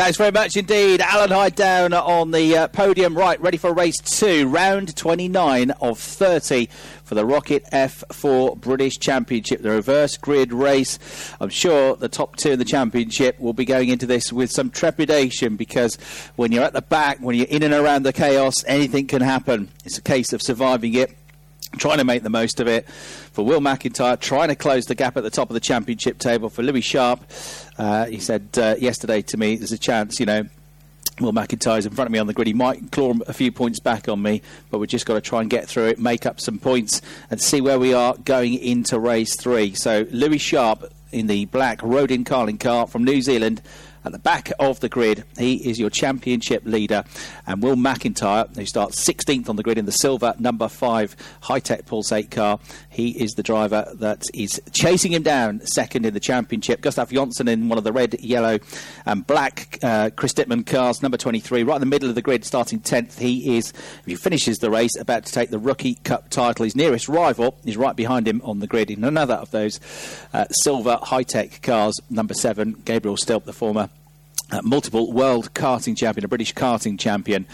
Thanks very much indeed. Alan Hyde down on the uh, podium. Right, ready for race two, round 29 of 30 for the ROKiT F4 British Championship, the reverse grid race. I'm sure the top two in the championship will be going into this with some trepidation because when you're at the back, when you're in and around the chaos, anything can happen. It's a case of surviving it trying to make the most of it. For Will Macintyre, trying to close the gap at the top of the championship table. For Louis Sharp, uh, he said uh, yesterday to me, there's a chance, you know, Will Macintyre's in front of me on the grid. He might claw a few points back on me, but we've just got to try and get through it, make up some points, and see where we are going into race three. So, Louis Sharp in the black Rodin Carlin car from New Zealand at the back of the grid. He is your championship leader. And Will Macintyre, who starts 16th on the grid in the silver number five Hitech Pulse-Eight car, he is the driver that is chasing him down second in the championship. Gustav Jonsson in one of the red, yellow, and black uh, Chris Dittmann cars, number 23, right in the middle of the grid, starting 10th. He is, if he finishes the race, about to take the Rookie Cup title. His nearest rival is right behind him on the grid in another of those uh, silver Hitech cars, number seven, Gabriel Stilp, the former uh, multiple world karting champion, a British karting champion.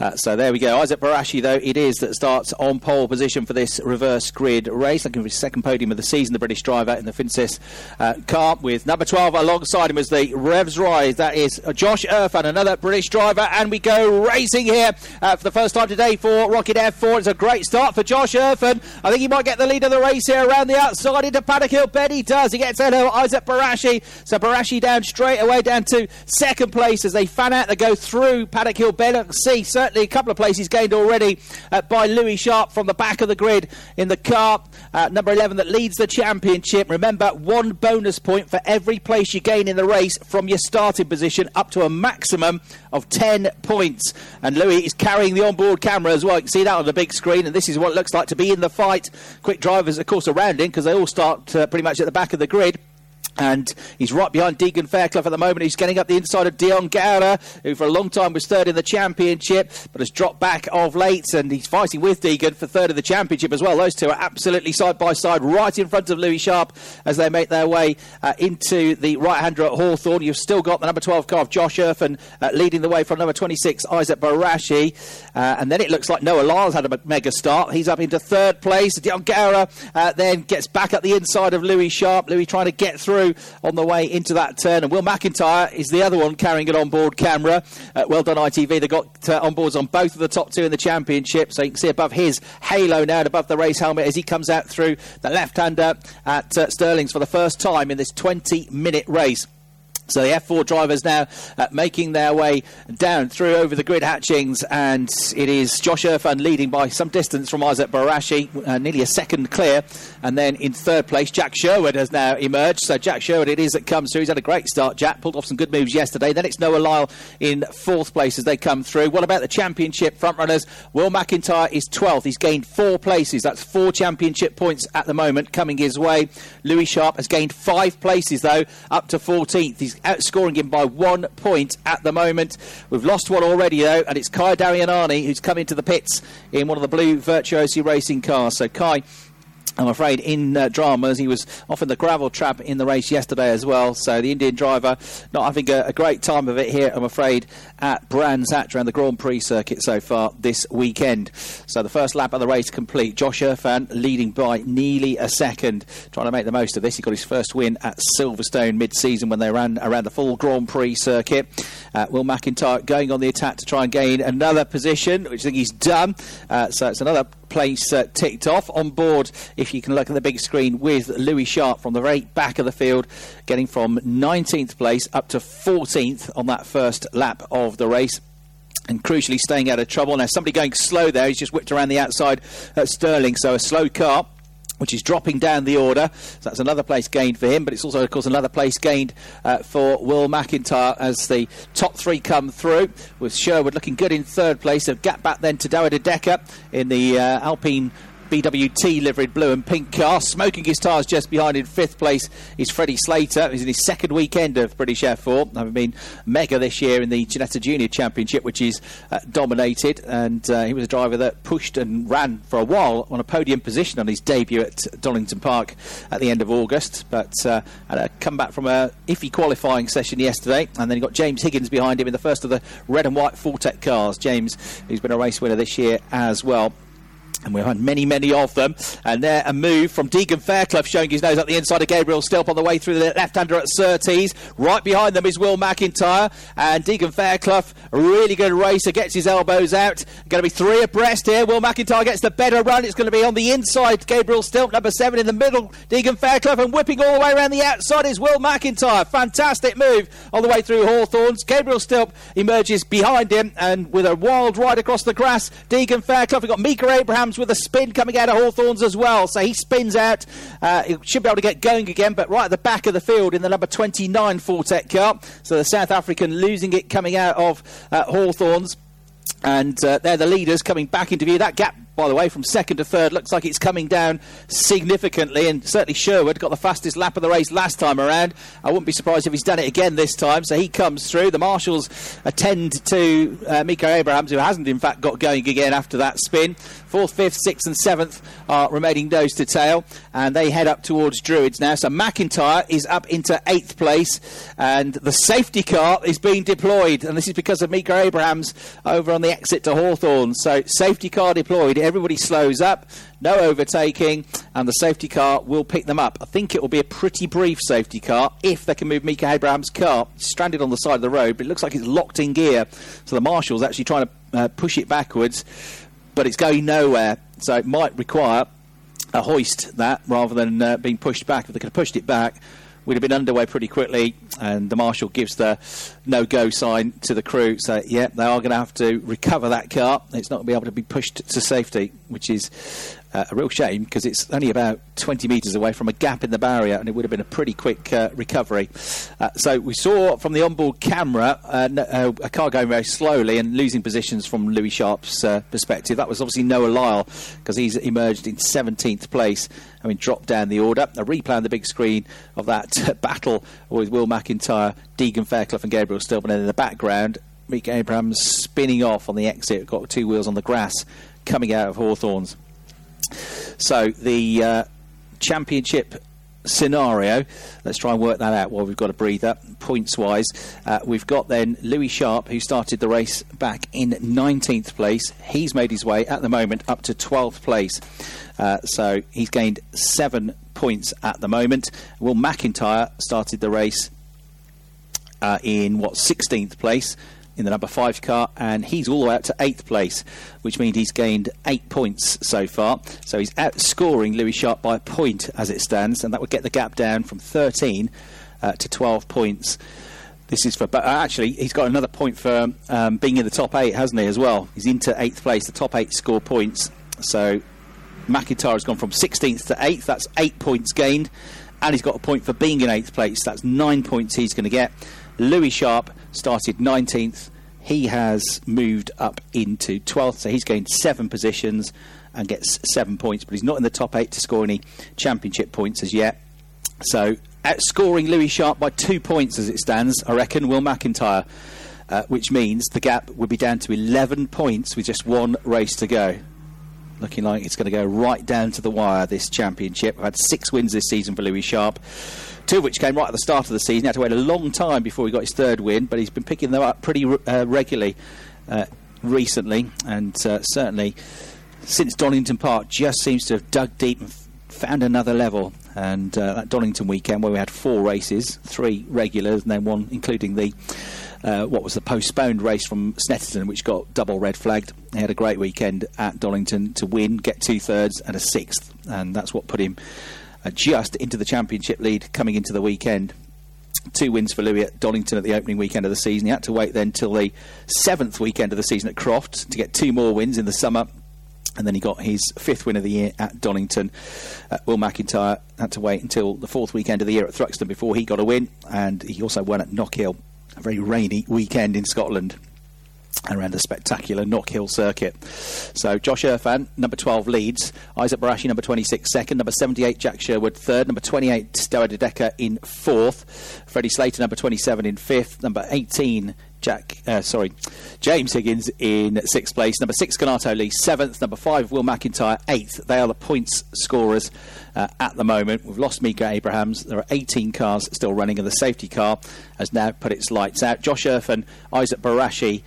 Uh, so there we go. Isaac Barashi, though, it is that starts on pole position for this reverse grid race, looking for his second podium of the season, the British driver in the Phinsys uh, car, with number 12 alongside him as the Revs rise. That is Josh Irfan, another British driver, and we go racing here uh, for the first time today for ROKiT F4. It's a great start for Josh Irfan. I think he might get the lead of the race here around the outside into Paddock Hill. Ben he does. He gets ahead of Isaac Barashi. So Barashi down straight away down to second place as they fan out. They go through Paddock Hill. Bennett see certainly a couple of places gained already uh, by Louis Sharp from the back of the grid in the car. Uh, number 11 that leads the championship. Remember, one bonus point for every place you gain in the race from your starting position up to a maximum of 10 points. And Louis is carrying the onboard camera as well. You can see that on the big screen. And this is what it looks like to be in the fight. Quick drivers, of course, around him because they all start uh, pretty much at the back of the grid. And he's right behind Deagen Fairclough at the moment. He's getting up the inside of Dion Gowda, who for a long time was third in the championship, but has dropped back of late. And he's fighting with Deagen for third in the championship as well. Those two are absolutely side by side, right in front of Louis Sharp as they make their way uh, into the right hander at Hawthorn. You've still got the number 12 car of Josh Irfan uh, leading the way from number 26, Isaac Barashi. Uh, and then it looks like Noah Lyles had a mega start. He's up into third place. Dion Gowda uh, then gets back at the inside of Louis Sharp. Louis trying to get through on the way into that turn. And Will Macintyre is the other one carrying an onboard camera. Uh, well done, ITV. They got uh, onboards on both of the top two in the championship. So you can see above his halo now and above the race helmet as he comes out through the left hander at uh, Stirling's for the first time in this 20 minute race. So the F4 drivers now uh, making their way down through over the grid hatchings, and it is Josh Irfan leading by some distance from Isaac Barashi, uh, nearly a second clear. And then in third place, Jack Sherwood has now emerged. So Jack Sherwood it is that comes through. He's had a great start, Jack. Pulled off some good moves yesterday. Then it's Noah Lisle in fourth place as they come through. What about the championship frontrunners? Will Macintyre is 12th. He's gained four places. That's four championship points at the moment coming his way. Louis Sharp has gained five places, though, up to 14th. He's outscoring him by one point at the moment. We've lost one already, though, and it's Kai Daryanani who's come into the pits in one of the blue Virtuosi racing cars. So, Kai I'm afraid in uh, dramas he was off in the gravel trap in the race yesterday as well. So the Indian driver not having a, a great time of it here, I'm afraid, at Brands Hatch around the Grand Prix circuit so far this weekend. So the first lap of the race complete. Josh Irfan leading by nearly a second, trying to make the most of this. He got his first win at Silverstone mid-season when they ran around the full Grand Prix circuit. Uh, Will Macintyre going on the attack to try and gain another position, which I think he's done. Uh, so it's another place uh, ticked off on board. If you can look at the big screen with Louis Sharp from the very back of the field, getting from 19th place up to 14th on that first lap of the race and crucially staying out of trouble. Now, somebody going slow there, he's just whipped around the outside at Stirling. so a slow car which is dropping down the order. So that's another place gained for him, but it's also, of course, another place gained uh, for Will Macintyre as the top three come through, with Sherwood looking good in third place. A gap back then to David Decker in the uh, Alpine BWT liveried blue and pink car. Smoking his tyres just behind in fifth place is Freddie Slater. He's in his second weekend of British F4, having been mega this year in the Ginetta Junior Championship, which is uh, dominated. And uh, he was a driver that pushed and ran for a while on a podium position on his debut at Donington Park at the end of August. But uh, had a comeback from a iffy qualifying session yesterday. And then he got James Higgins behind him in the first of the red and white Tech cars. James, who's been a race winner this year as well. And we've had many, many of them. And there, a move from Deagen Fairclough showing his nose up the inside of Gabriel Stilp on the way through the left-hander at Surtees. Right behind them is Will Macintyre. And Deagen Fairclough, really good racer, gets his elbows out. Going to be three abreast here. Will Macintyre gets the better run. It's going to be on the inside. Gabriel Stilp, number seven in the middle. Deagen Fairclough, and whipping all the way around the outside is Will Macintyre. Fantastic move all the way through Hawthorns. Gabriel Stilp emerges behind him, and with a wild ride across the grass, Deagen Fairclough. We've got Mika Abraham with a spin coming out of Hawthorns as well. So he spins out. Uh, he should be able to get going again, but right at the back of the field in the number 29 Fortec car. So the South African losing it coming out of uh, Hawthorns. And uh, they're the leaders coming back into view. That gap by the way, from second to third. Looks like it's coming down significantly, and certainly Sherwood got the fastest lap of the race last time around. I wouldn't be surprised if he's done it again this time. So he comes through. The marshals attend to uh, Mika Abrahams, who hasn't in fact got going again after that spin. Fourth, fifth, sixth, and seventh are remaining nose to tail, and they head up towards Druids now. So Macintyre is up into eighth place, and the safety car is being deployed, and this is because of Mika Abrahams over on the exit to Hawthorn. So safety car deployed everybody slows up, no overtaking, and the safety car will pick them up. I think it will be a pretty brief safety car if they can move Mika Abraham's car. stranded on the side of the road, but it looks like it's locked in gear. So the marshal's actually trying to uh, push it backwards, but it's going nowhere. So it might require a hoist that rather than uh, being pushed back. If they could have pushed it back, we'd have been underway pretty quickly, and the marshal gives the no go sign to the crew. So, yeah, they are going to have to recover that car. It's not going to be able to be pushed to safety, which is uh, a real shame because it's only about 20 metres away from a gap in the barrier and it would have been a pretty quick uh, recovery. Uh, so we saw from the onboard camera uh, uh, a car going very slowly and losing positions from Louis Sharp's uh, perspective. That was obviously Noah Lisle because he's emerged in 17th place, I mean, dropped down the order. A replay on the big screen of that battle with Will Macintyre, Deagen Fairclough, and Gabriel Stilp, and in the background, Mika Abrahams spinning off on the exit, got two wheels on the grass coming out of Hawthorns. So the uh, championship scenario. Let's try and work that out while we've got a breather. Points wise, uh, we've got then Louis Sharp, who started the race back in 19th place. He's made his way at the moment up to 12th place. Uh, so he's gained seven points at the moment. Will Macintyre started the race uh, in what 16th place in the number five car, and he's all the way up to eighth place, which means he's gained eight points so far. So he's outscoring Louis Sharp by a point as it stands, and that would get the gap down from 13 uh, to 12 points. This is for, but actually, he's got another point for um, being in the top eight, hasn't he, as well? He's into eighth place. The top eight score points. So Macintyre has gone from 16th to 8th. That's eight points gained. And he's got a point for being in eighth place. That's nine points he's going to get. Louis Sharp started 19th. He has moved up into 12th, so he's gained seven positions and gets seven points, but he's not in the top eight to score any championship points as yet. So, outscoring Louis Sharp by two points as it stands, I reckon, Will Macintyre, uh, which means the gap would be down to 11 points with just one race to go looking like it's going to go right down to the wire this championship. I've had six wins this season for Louis Sharp two of which came right at the start of the season. He had to wait a long time before he got his third win, but he's been picking them up pretty uh, regularly uh, recently, and uh, certainly since Donington Park just seems to have dug deep and found another level. And uh, that Donington weekend, where we had four races, three regulars, and then one including the uh, what was the postponed race from Snetterton, which got double red flagged. He had a great weekend at Donington to win, get two thirds and a sixth, and that's what put him just into the championship lead coming into the weekend. Two wins for Louis at Donington at the opening weekend of the season. He had to wait then till the seventh weekend of the season at Croft to get two more wins in the summer. And then he got his fifth win of the year at Donington. Uh, Will Macintyre had to wait until the fourth weekend of the year at Thruxton before he got a win. And he also won at Knockhill, a very rainy weekend in Scotland. Around the spectacular Knockhill circuit. So Josh Irfan, number 12, leads. Isaac Barashi, number 26, second. Number 78, Jack Sherwood, third. Number 28, Dawid Decker in fourth. Freddie Slater, number 27, in fifth. Number 18, Jack, uh, sorry, James Higgins in sixth place. Number six, Kanato Le, seventh. Number five, Will Macintyre, eighth. They are the points scorers uh, at the moment. We've lost Mika Abrahams. There are 18 cars still running, and the safety car has now put its lights out. Josh Irfan, Isaac Barashi,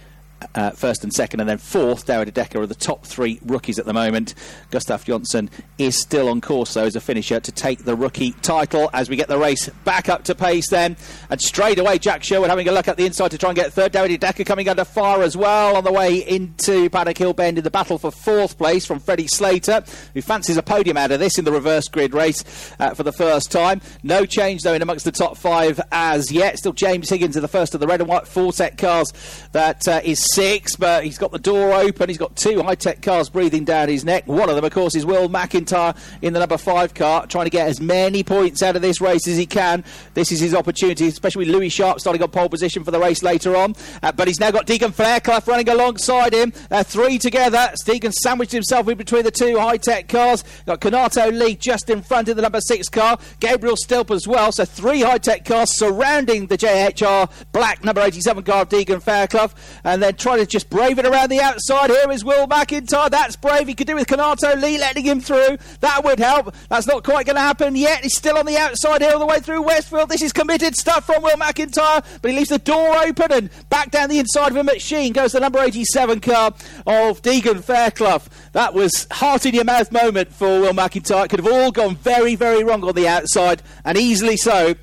uh, first and second, and then fourth, Dawid Decker are the top three rookies at the moment. Gustav Jonsson is still on course, though, as a finisher to take the rookie title as we get the race back up to pace then. And straight away, Jack Sherwood having a look at the inside to try and get third. Dawid Decker coming under fire as well on the way into Paddock Hill Bend in the battle for fourth place from Freddie Slater, who fancies a podium out of this in the reverse grid race uh, for the first time. No change, though, in amongst the top five as yet. Still James Higgins in the first of the red and white Fortec cars that uh, is six, but he's got the door open. He's got two Hitech cars breathing down his neck. One of them, of course, is Will Macintyre in the number five car, trying to get as many points out of this race as he can. This is his opportunity, especially with Louis Sharp starting on pole position for the race later on. Uh, but he's now got Deagen Fairclough running alongside him. Uh, three together. Deagen sandwiched himself in between the two Hitech cars. Got Kanato Le just in front of the number six car. Gabriel Stilp as well. So three Hitech cars surrounding the JHR black number 87 car of Deagen Fairclough. And then trying to just brave it around the outside. Here is Will Macintyre. That's brave. He could do with Kanato Le letting him through. That would help. That's not quite going to happen yet. He's still on the outside here all the way through Westfield. This is committed stuff from Will Macintyre, but he leaves the door open and back down the inside of him at Sheene goes the number 87 car of Deagen Fairclough. That was heart in your mouth moment for Will Macintyre. It could have all gone very, very wrong on the outside, and easily so.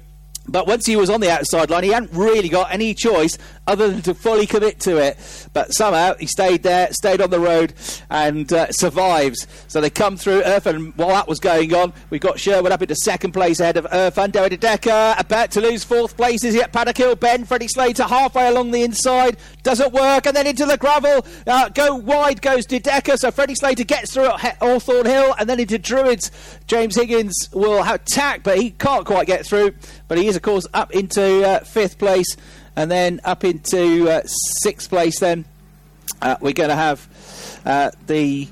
But once he was on the outside line, he hadn't really got any choice other than to fully commit to it. But somehow he stayed there, stayed on the road, and uh, survives. So they come through Irfan. While that was going on, We've got Sherwood up into second place ahead of Irfan. Dawid Decker about to lose fourth place. At Paddock Hill? Ben, Freddie Slater halfway along the inside. Doesn't work. And then into the gravel. Uh, go wide goes Decker. So Freddie Slater gets through at Hawthorn Hill and then into Druids. James Higgins will attack, but he can't quite get through. But he is, of course, up into uh, fifth place and then up into uh, sixth place. Then uh, we're going to have uh, the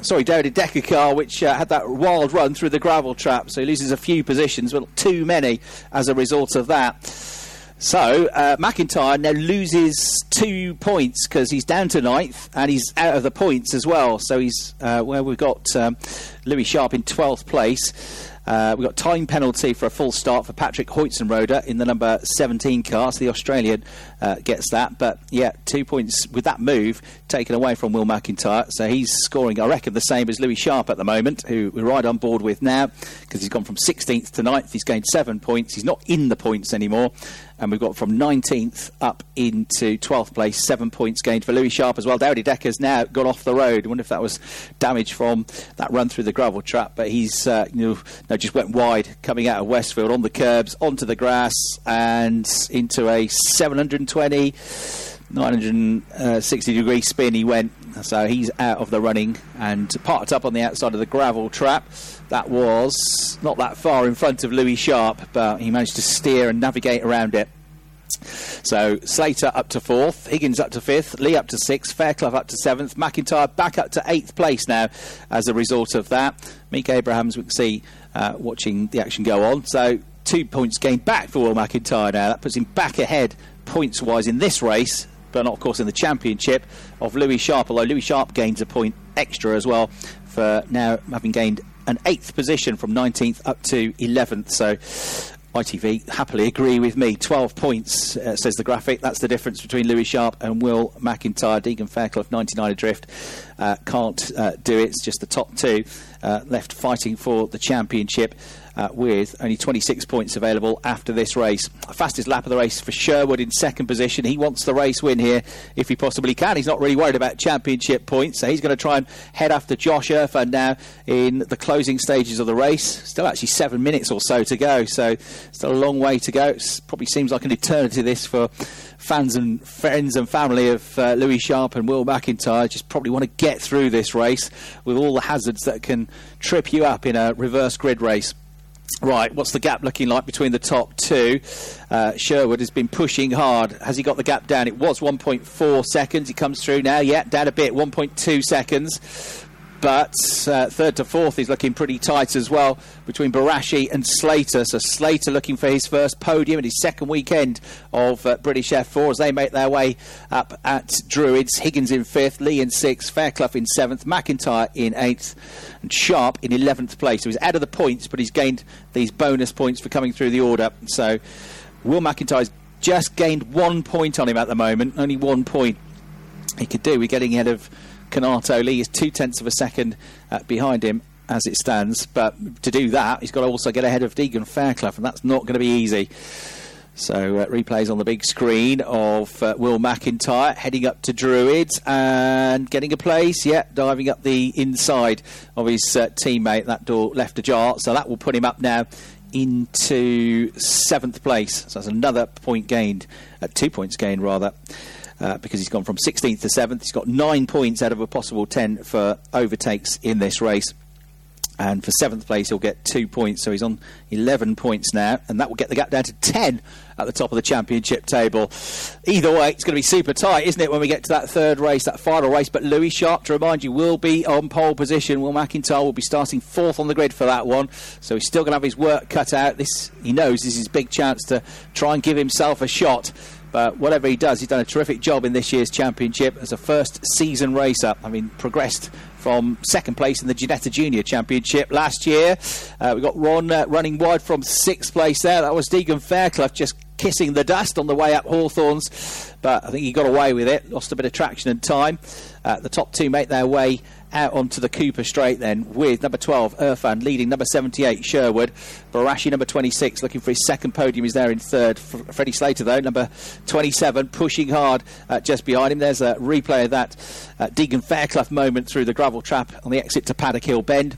sorry, Dawid Decker car, which uh, had that wild run through the gravel trap, so he loses a few positions, but too many as a result of that. So uh, Macintyre now loses two points because he's down to ninth and he's out of the points as well. So he's uh, where we've got um, Louis Sharp in twelfth place. Uh, we've got time penalty for a full start for Patrick Heuzenroeder in the number 17 car. So the Australian uh, gets that. But yeah, two points with that move taken away from Will Macintyre. So he's scoring, I reckon, the same as Louis Sharp at the moment, who we're right on board with now because he's gone from 16th to 9th. He's gained seven points. He's not in the points anymore and we've got from 19th up into 12th place, seven points gained for Louis Sharp as well. Dawid Decker's now gone off the road. I wonder if that was damage from that run through the gravel trap, but he's uh, you know no, just went wide coming out of Westfield on the curbs, onto the grass, and into a 720. 960 degree spin he went, so he's out of the running and parked up on the outside of the gravel trap. That was not that far in front of Louis Sharp, but he managed to steer and navigate around it. So Slater up to fourth, Higgins up to fifth, Le up to sixth, Fairclough up to seventh, Macintyre back up to eighth place now as a result of that. Mika Abrahams, we can see uh, watching the action go on. So two points gained back for Will Macintyre now. That puts him back ahead points wise in this race, but not, of course, in the championship of Louis Sharp, although Louis Sharp gains a point extra as well for now having gained an eighth position from 19th up to 11th. So ITV happily agree with me. 12 points, uh, says the graphic. That's the difference between Louis Sharp and Will Macintyre. Deagen Fairclough, 99 adrift, uh, can't uh, do it. It's just the top two uh, left fighting for the championship uh, with only 26 points available after this race. Fastest lap of the race for Sherwood in second position. He wants the race win here if he possibly can. He's not really worried about championship points, so he's going to try and head after Josh Irfan now in the closing stages of the race. Still actually seven minutes or so to go, so still a long way to go. It probably seems like an eternity this for fans and friends and family of uh, Louis Sharp and Will Macintyre just probably want to get through this race with all the hazards that can trip you up in a reverse grid race. Right, what's the gap looking like between the top two? Uh, Sherwood has been pushing hard. Has he got the gap down? It was 1.4 seconds. He comes through now. Yeah, down a bit, 1.2 seconds. But uh, third to fourth is looking pretty tight as well between Barashi and Slater. So Slater looking for his first podium and his second weekend of uh, British F4 as they make their way up at Druids. Higgins in fifth, Le in sixth, Fairclough in seventh, Macintyre in eighth, and Sharp in 11th place. So he's out of the points, but he's gained these bonus points for coming through the order. So Will Macintyre's just gained one point on him at the moment, only one point he could do. We're getting ahead of Kanato. Lee is two tenths of a second uh, behind him as it stands. But to do that, he's got to also get ahead of Deagen Fairclough, and that's not going to be easy. So uh, replays on the big screen of uh, Will Macintyre heading up to Druids and getting a place. Yeah, diving up the inside of his uh, teammate. That door left ajar, so that will put him up now into seventh place. So that's another point gained, uh, two points gained rather uh, because he's gone from 16th to 7th. He's got nine points out of a possible 10 for overtakes in this race. And for seventh place, he'll get two points. So he's on 11 points now. And that will get the gap down to 10 at the top of the championship table. Either way, it's going to be super tight, isn't it, when we get to that third race, that final race? But Louis Sharp, to remind you, will be on pole position. Will Macintyre will be starting fourth on the grid for that one. So he's still going to have his work cut out. This He knows this is his big chance to try and give himself a shot. But whatever he does, he's done a terrific job in this year's championship as a first season racer. I mean, progressed from second place in the Ginetta Junior Championship last year. Uh, we got Ron uh, running wide from sixth place there. That was Deagen Fairclough just kissing the dust on the way up Hawthorns, but I think he got away with it. Lost a bit of traction and time. Uh, the top two make their way out onto the Cooper straight then with number 12 Irfan leading number 78 Sherwood Barashi number 26 looking for his second podium he's there in third Freddie Slater though number 27 pushing hard uh, just behind him there's a replay of that uh, Deagen Fairclough moment through the gravel trap on the exit to Paddock Hill Bend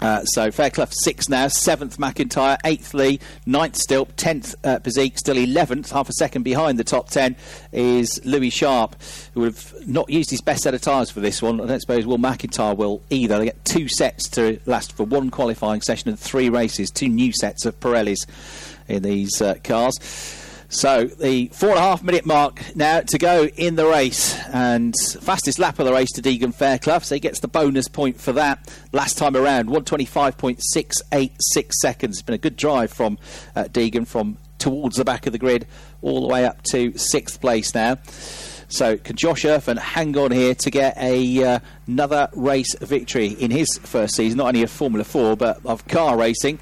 uh, so Fairclough sixth now, seventh Macintyre, eighth Le, ninth Stilp, tenth uh, still eleventh, half a second behind the top ten is Louis Sharp, who would have not used his best set of tyres for this one. I don't suppose Will Macintyre will either. They get two sets to last for one qualifying session and three races, two new sets of Pirellis in these uh, cars. So the four and a half minute mark now to go in the race, and fastest lap of the race to Deagen Fairclough, so he gets the bonus point for that. Last time around, 125.686 seconds. It's been a good drive from uh, Deagen from towards the back of the grid all the way up to sixth place now. So can Josh Irfan hang on here to get a uh, another race victory in his first season, not only of Formula 4 but of car racing?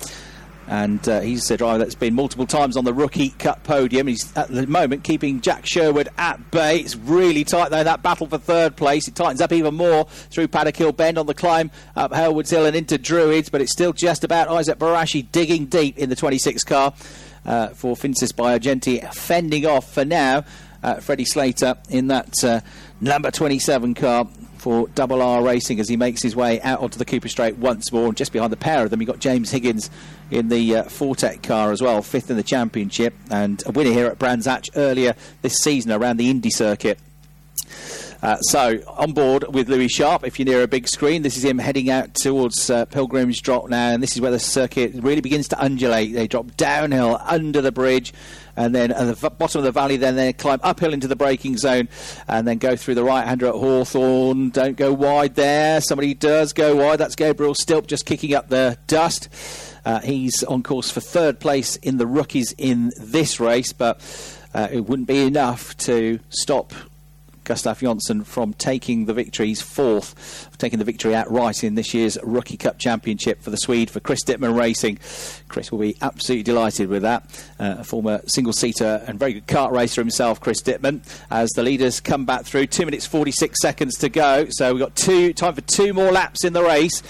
And uh, he's a driver that's been multiple times on the Rookie Cup podium. He's at the moment keeping Jack Sherwood at bay. It's really tight though, that battle for third place. It tightens up even more through Paddock Hill Bend on the climb up Hailwood's Hill and into Druids, but it's still just about Isaac Barashi digging deep in the 26 car uh, for Phinsys by Argenti, fending off for now. Uh, Freddie Slater in that uh, number 27 car for Double R Racing as he makes his way out onto the Cooper Straight once more. And just behind the pair of them, you've got James Higgins in the uh, Fortec car as well, fifth in the championship, and a winner here at Brands Hatch earlier this season around the Indy circuit. Uh, so, on board with Louis Sharp, if you're near a big screen, this is him heading out towards uh, Pilgrim's Drop now, and this is where the circuit really begins to undulate. They drop downhill under the bridge, and then at the bottom of the valley, then they climb uphill into the braking zone, and then go through the right hander at Hawthorn. Don't go wide there. Somebody does go wide. That's Gabriel Stilp just kicking up the dust. Uh, he's on course for third place in the rookies in this race, but uh, it wouldn't be enough to stop Gustav Jonsson from taking the victory. He's fourth, taking the victory outright in this year's Rookie Cup Championship for the Swede, for Chris Dittmann Racing. Chris will be absolutely delighted with that. Uh, a former single seater and very good kart racer himself, Chris Dittmann, as the leaders come back through. Two minutes 46 seconds to go. So we've got two time for two more laps in the race.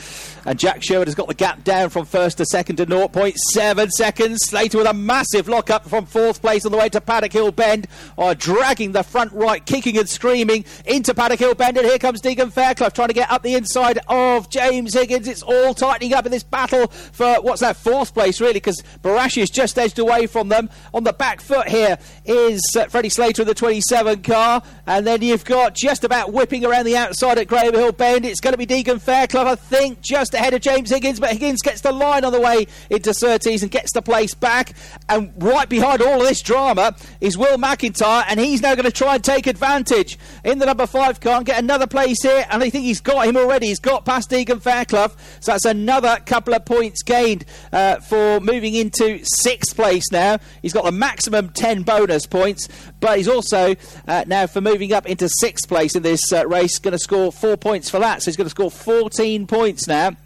And Jack Sherwood has got the gap down from first to second to 0.7 seconds. Slater with a massive lock up from fourth place on the way to Paddock Hill Bend, or dragging the front right, kicking and screaming into Paddock Hill Bend, and here comes Deagen Fairclough trying to get up the inside of James Higgins. It's all tightening up in this battle for what's that fourth place really, because Barashi is just edged away from them. On the back foot here is uh, Freddie Slater in the 27 car, and then you've got just about whipping around the outside at Graham Hill Bend. It's going to be Deagen Fairclough, I think, just ahead of James Higgins, but Higgins gets the line on the way into Surtees and gets the place back. And right behind all of this drama is Will Macintyre, and he's now going to try and take advantage in the number five car and get another place here. And I think he's got him already. He's got past Deagen Fairclough, so that's another couple of points gained uh, for moving into sixth place now. He's got the maximum 10 bonus points, but he's also uh, now for moving up into sixth place in this uh, race, going to score four points for that. So he's going to score 14 points now.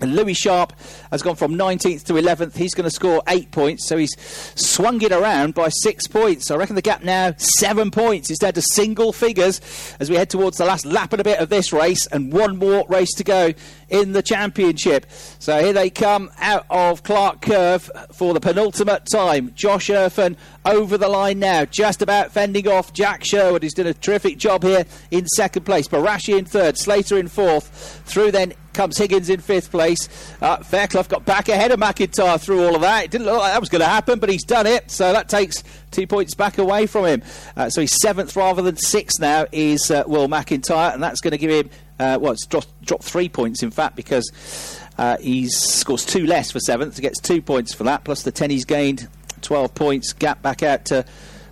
And Louis Sharp has gone from 19th to 11th. He's going to score eight points, so he's swung it around by six points. I reckon the gap now seven points. Down to single figures as we head towards the last lap and a bit of this race, and one more race to go in the championship. So here they come out of Clark Curve for the penultimate time. Josh Irfan over the line now, just about fending off Jack Sherwood, who's done a terrific job here in second place. Barashi in third, Slater in fourth. Through then comes Higgins in fifth place. Uh, Fairclough got back ahead of Macintyre through all of that. It didn't look like that was going to happen, but he's done it. So that takes two points back away from him. Uh, so he's seventh rather than sixth now is uh, Will Macintyre, and that's going to give him uh, well, it's dropped, dropped three points in fact because uh, he scores two less for seventh. He gets two points for that plus the ten he's gained, twelve points. Gap back out to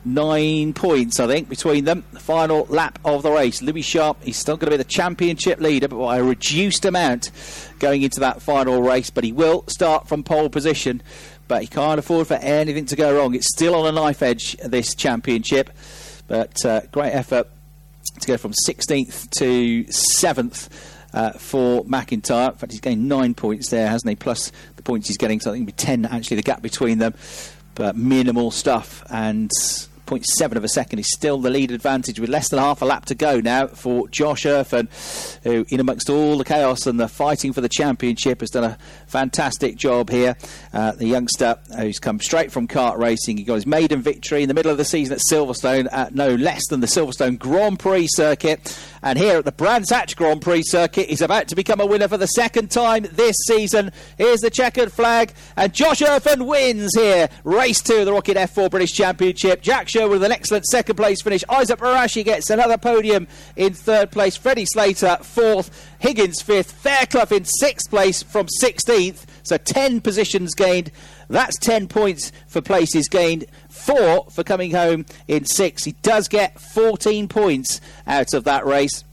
nine points, I think, between them. The final lap of the race. Louis Sharp, he's still going to be the championship leader, but by a reduced amount going into that final race. But he will start from pole position, but he can't afford for anything to go wrong. It's still on a knife edge, this championship, but uh, great effort to go from 16th to 7th. Uh, for Macintyre. In fact, he's gained nine points there, hasn't he? Plus the points he's getting, so I think it'll be 10 actually, the gap between them. But minimal stuff. And 0.7 of a second is still the lead advantage with less than half a lap to go now for Josh Irfan, who, in amongst all the chaos and the fighting for the championship, has done a fantastic job here. Uh, the youngster who's come straight from kart racing, he got his maiden victory in the middle of the season at Silverstone at no less than the Silverstone Grand Prix circuit. And here at the Brands Hatch Grand Prix circuit, he's about to become a winner for the second time this season. Here's the checkered flag, and Josh Irfan wins here. Race two of the ROKiT F4 British Championship. Jack Sherwood with an excellent second place finish. Isaac Barashi gets another podium in third place. Freddie Slater fourth. Higgins fifth. Fairclough in sixth place from 16th. So 10 positions gained. That's 10 points for places gained four for coming home in six. He does get 14 points out of that race,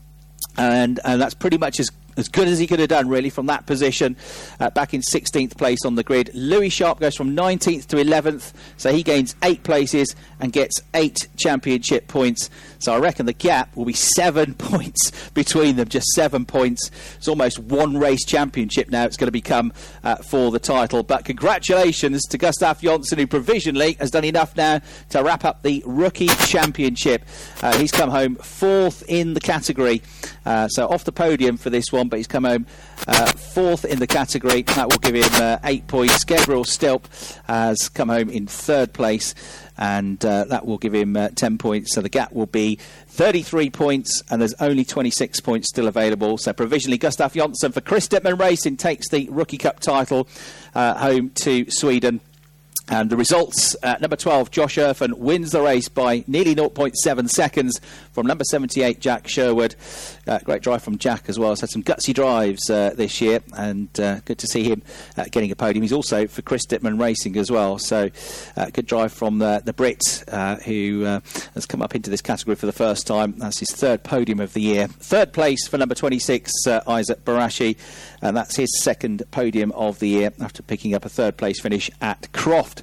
and, and that's pretty much as as good as he could have done, really, from that position. Uh, back in 16th place on the grid. Louis Sharp goes from 19th to 11th, so he gains eight places and gets eight championship points. So I reckon the gap will be seven points between them, just seven points. It's almost one race championship now. It's going to become uh, for the title. But congratulations to Gustav Jonsson, who provisionally has done enough now to wrap up the rookie championship. Uh, he's come home fourth in the category, uh, so off the podium for this one, but he's come home uh, fourth in the category. That will give him uh, eight points. Gabriel Stilp has come home in third place and uh, that will give him uh, 10 points. So the gap will be 33 points, and there's only 26 points still available. So provisionally, Gustav Jonsson for Chris Dittmann Racing takes the Rookie Cup title uh, home to Sweden. And the results uh, number 12, Josh Irfan wins the race by nearly 0.7 seconds from number 78, Jack Sherwood. Uh, great drive from Jack as well. He's had some gutsy drives uh, this year, and uh, good to see him uh, getting a podium. He's also for Chris Dittmann Racing as well. So, uh, good drive from the, the Brit who has come up into this category for the first time. That's his third podium of the year. Third place for number 26, Isaac Barashi, and that's his second podium of the year after picking up a third place finish at Croft.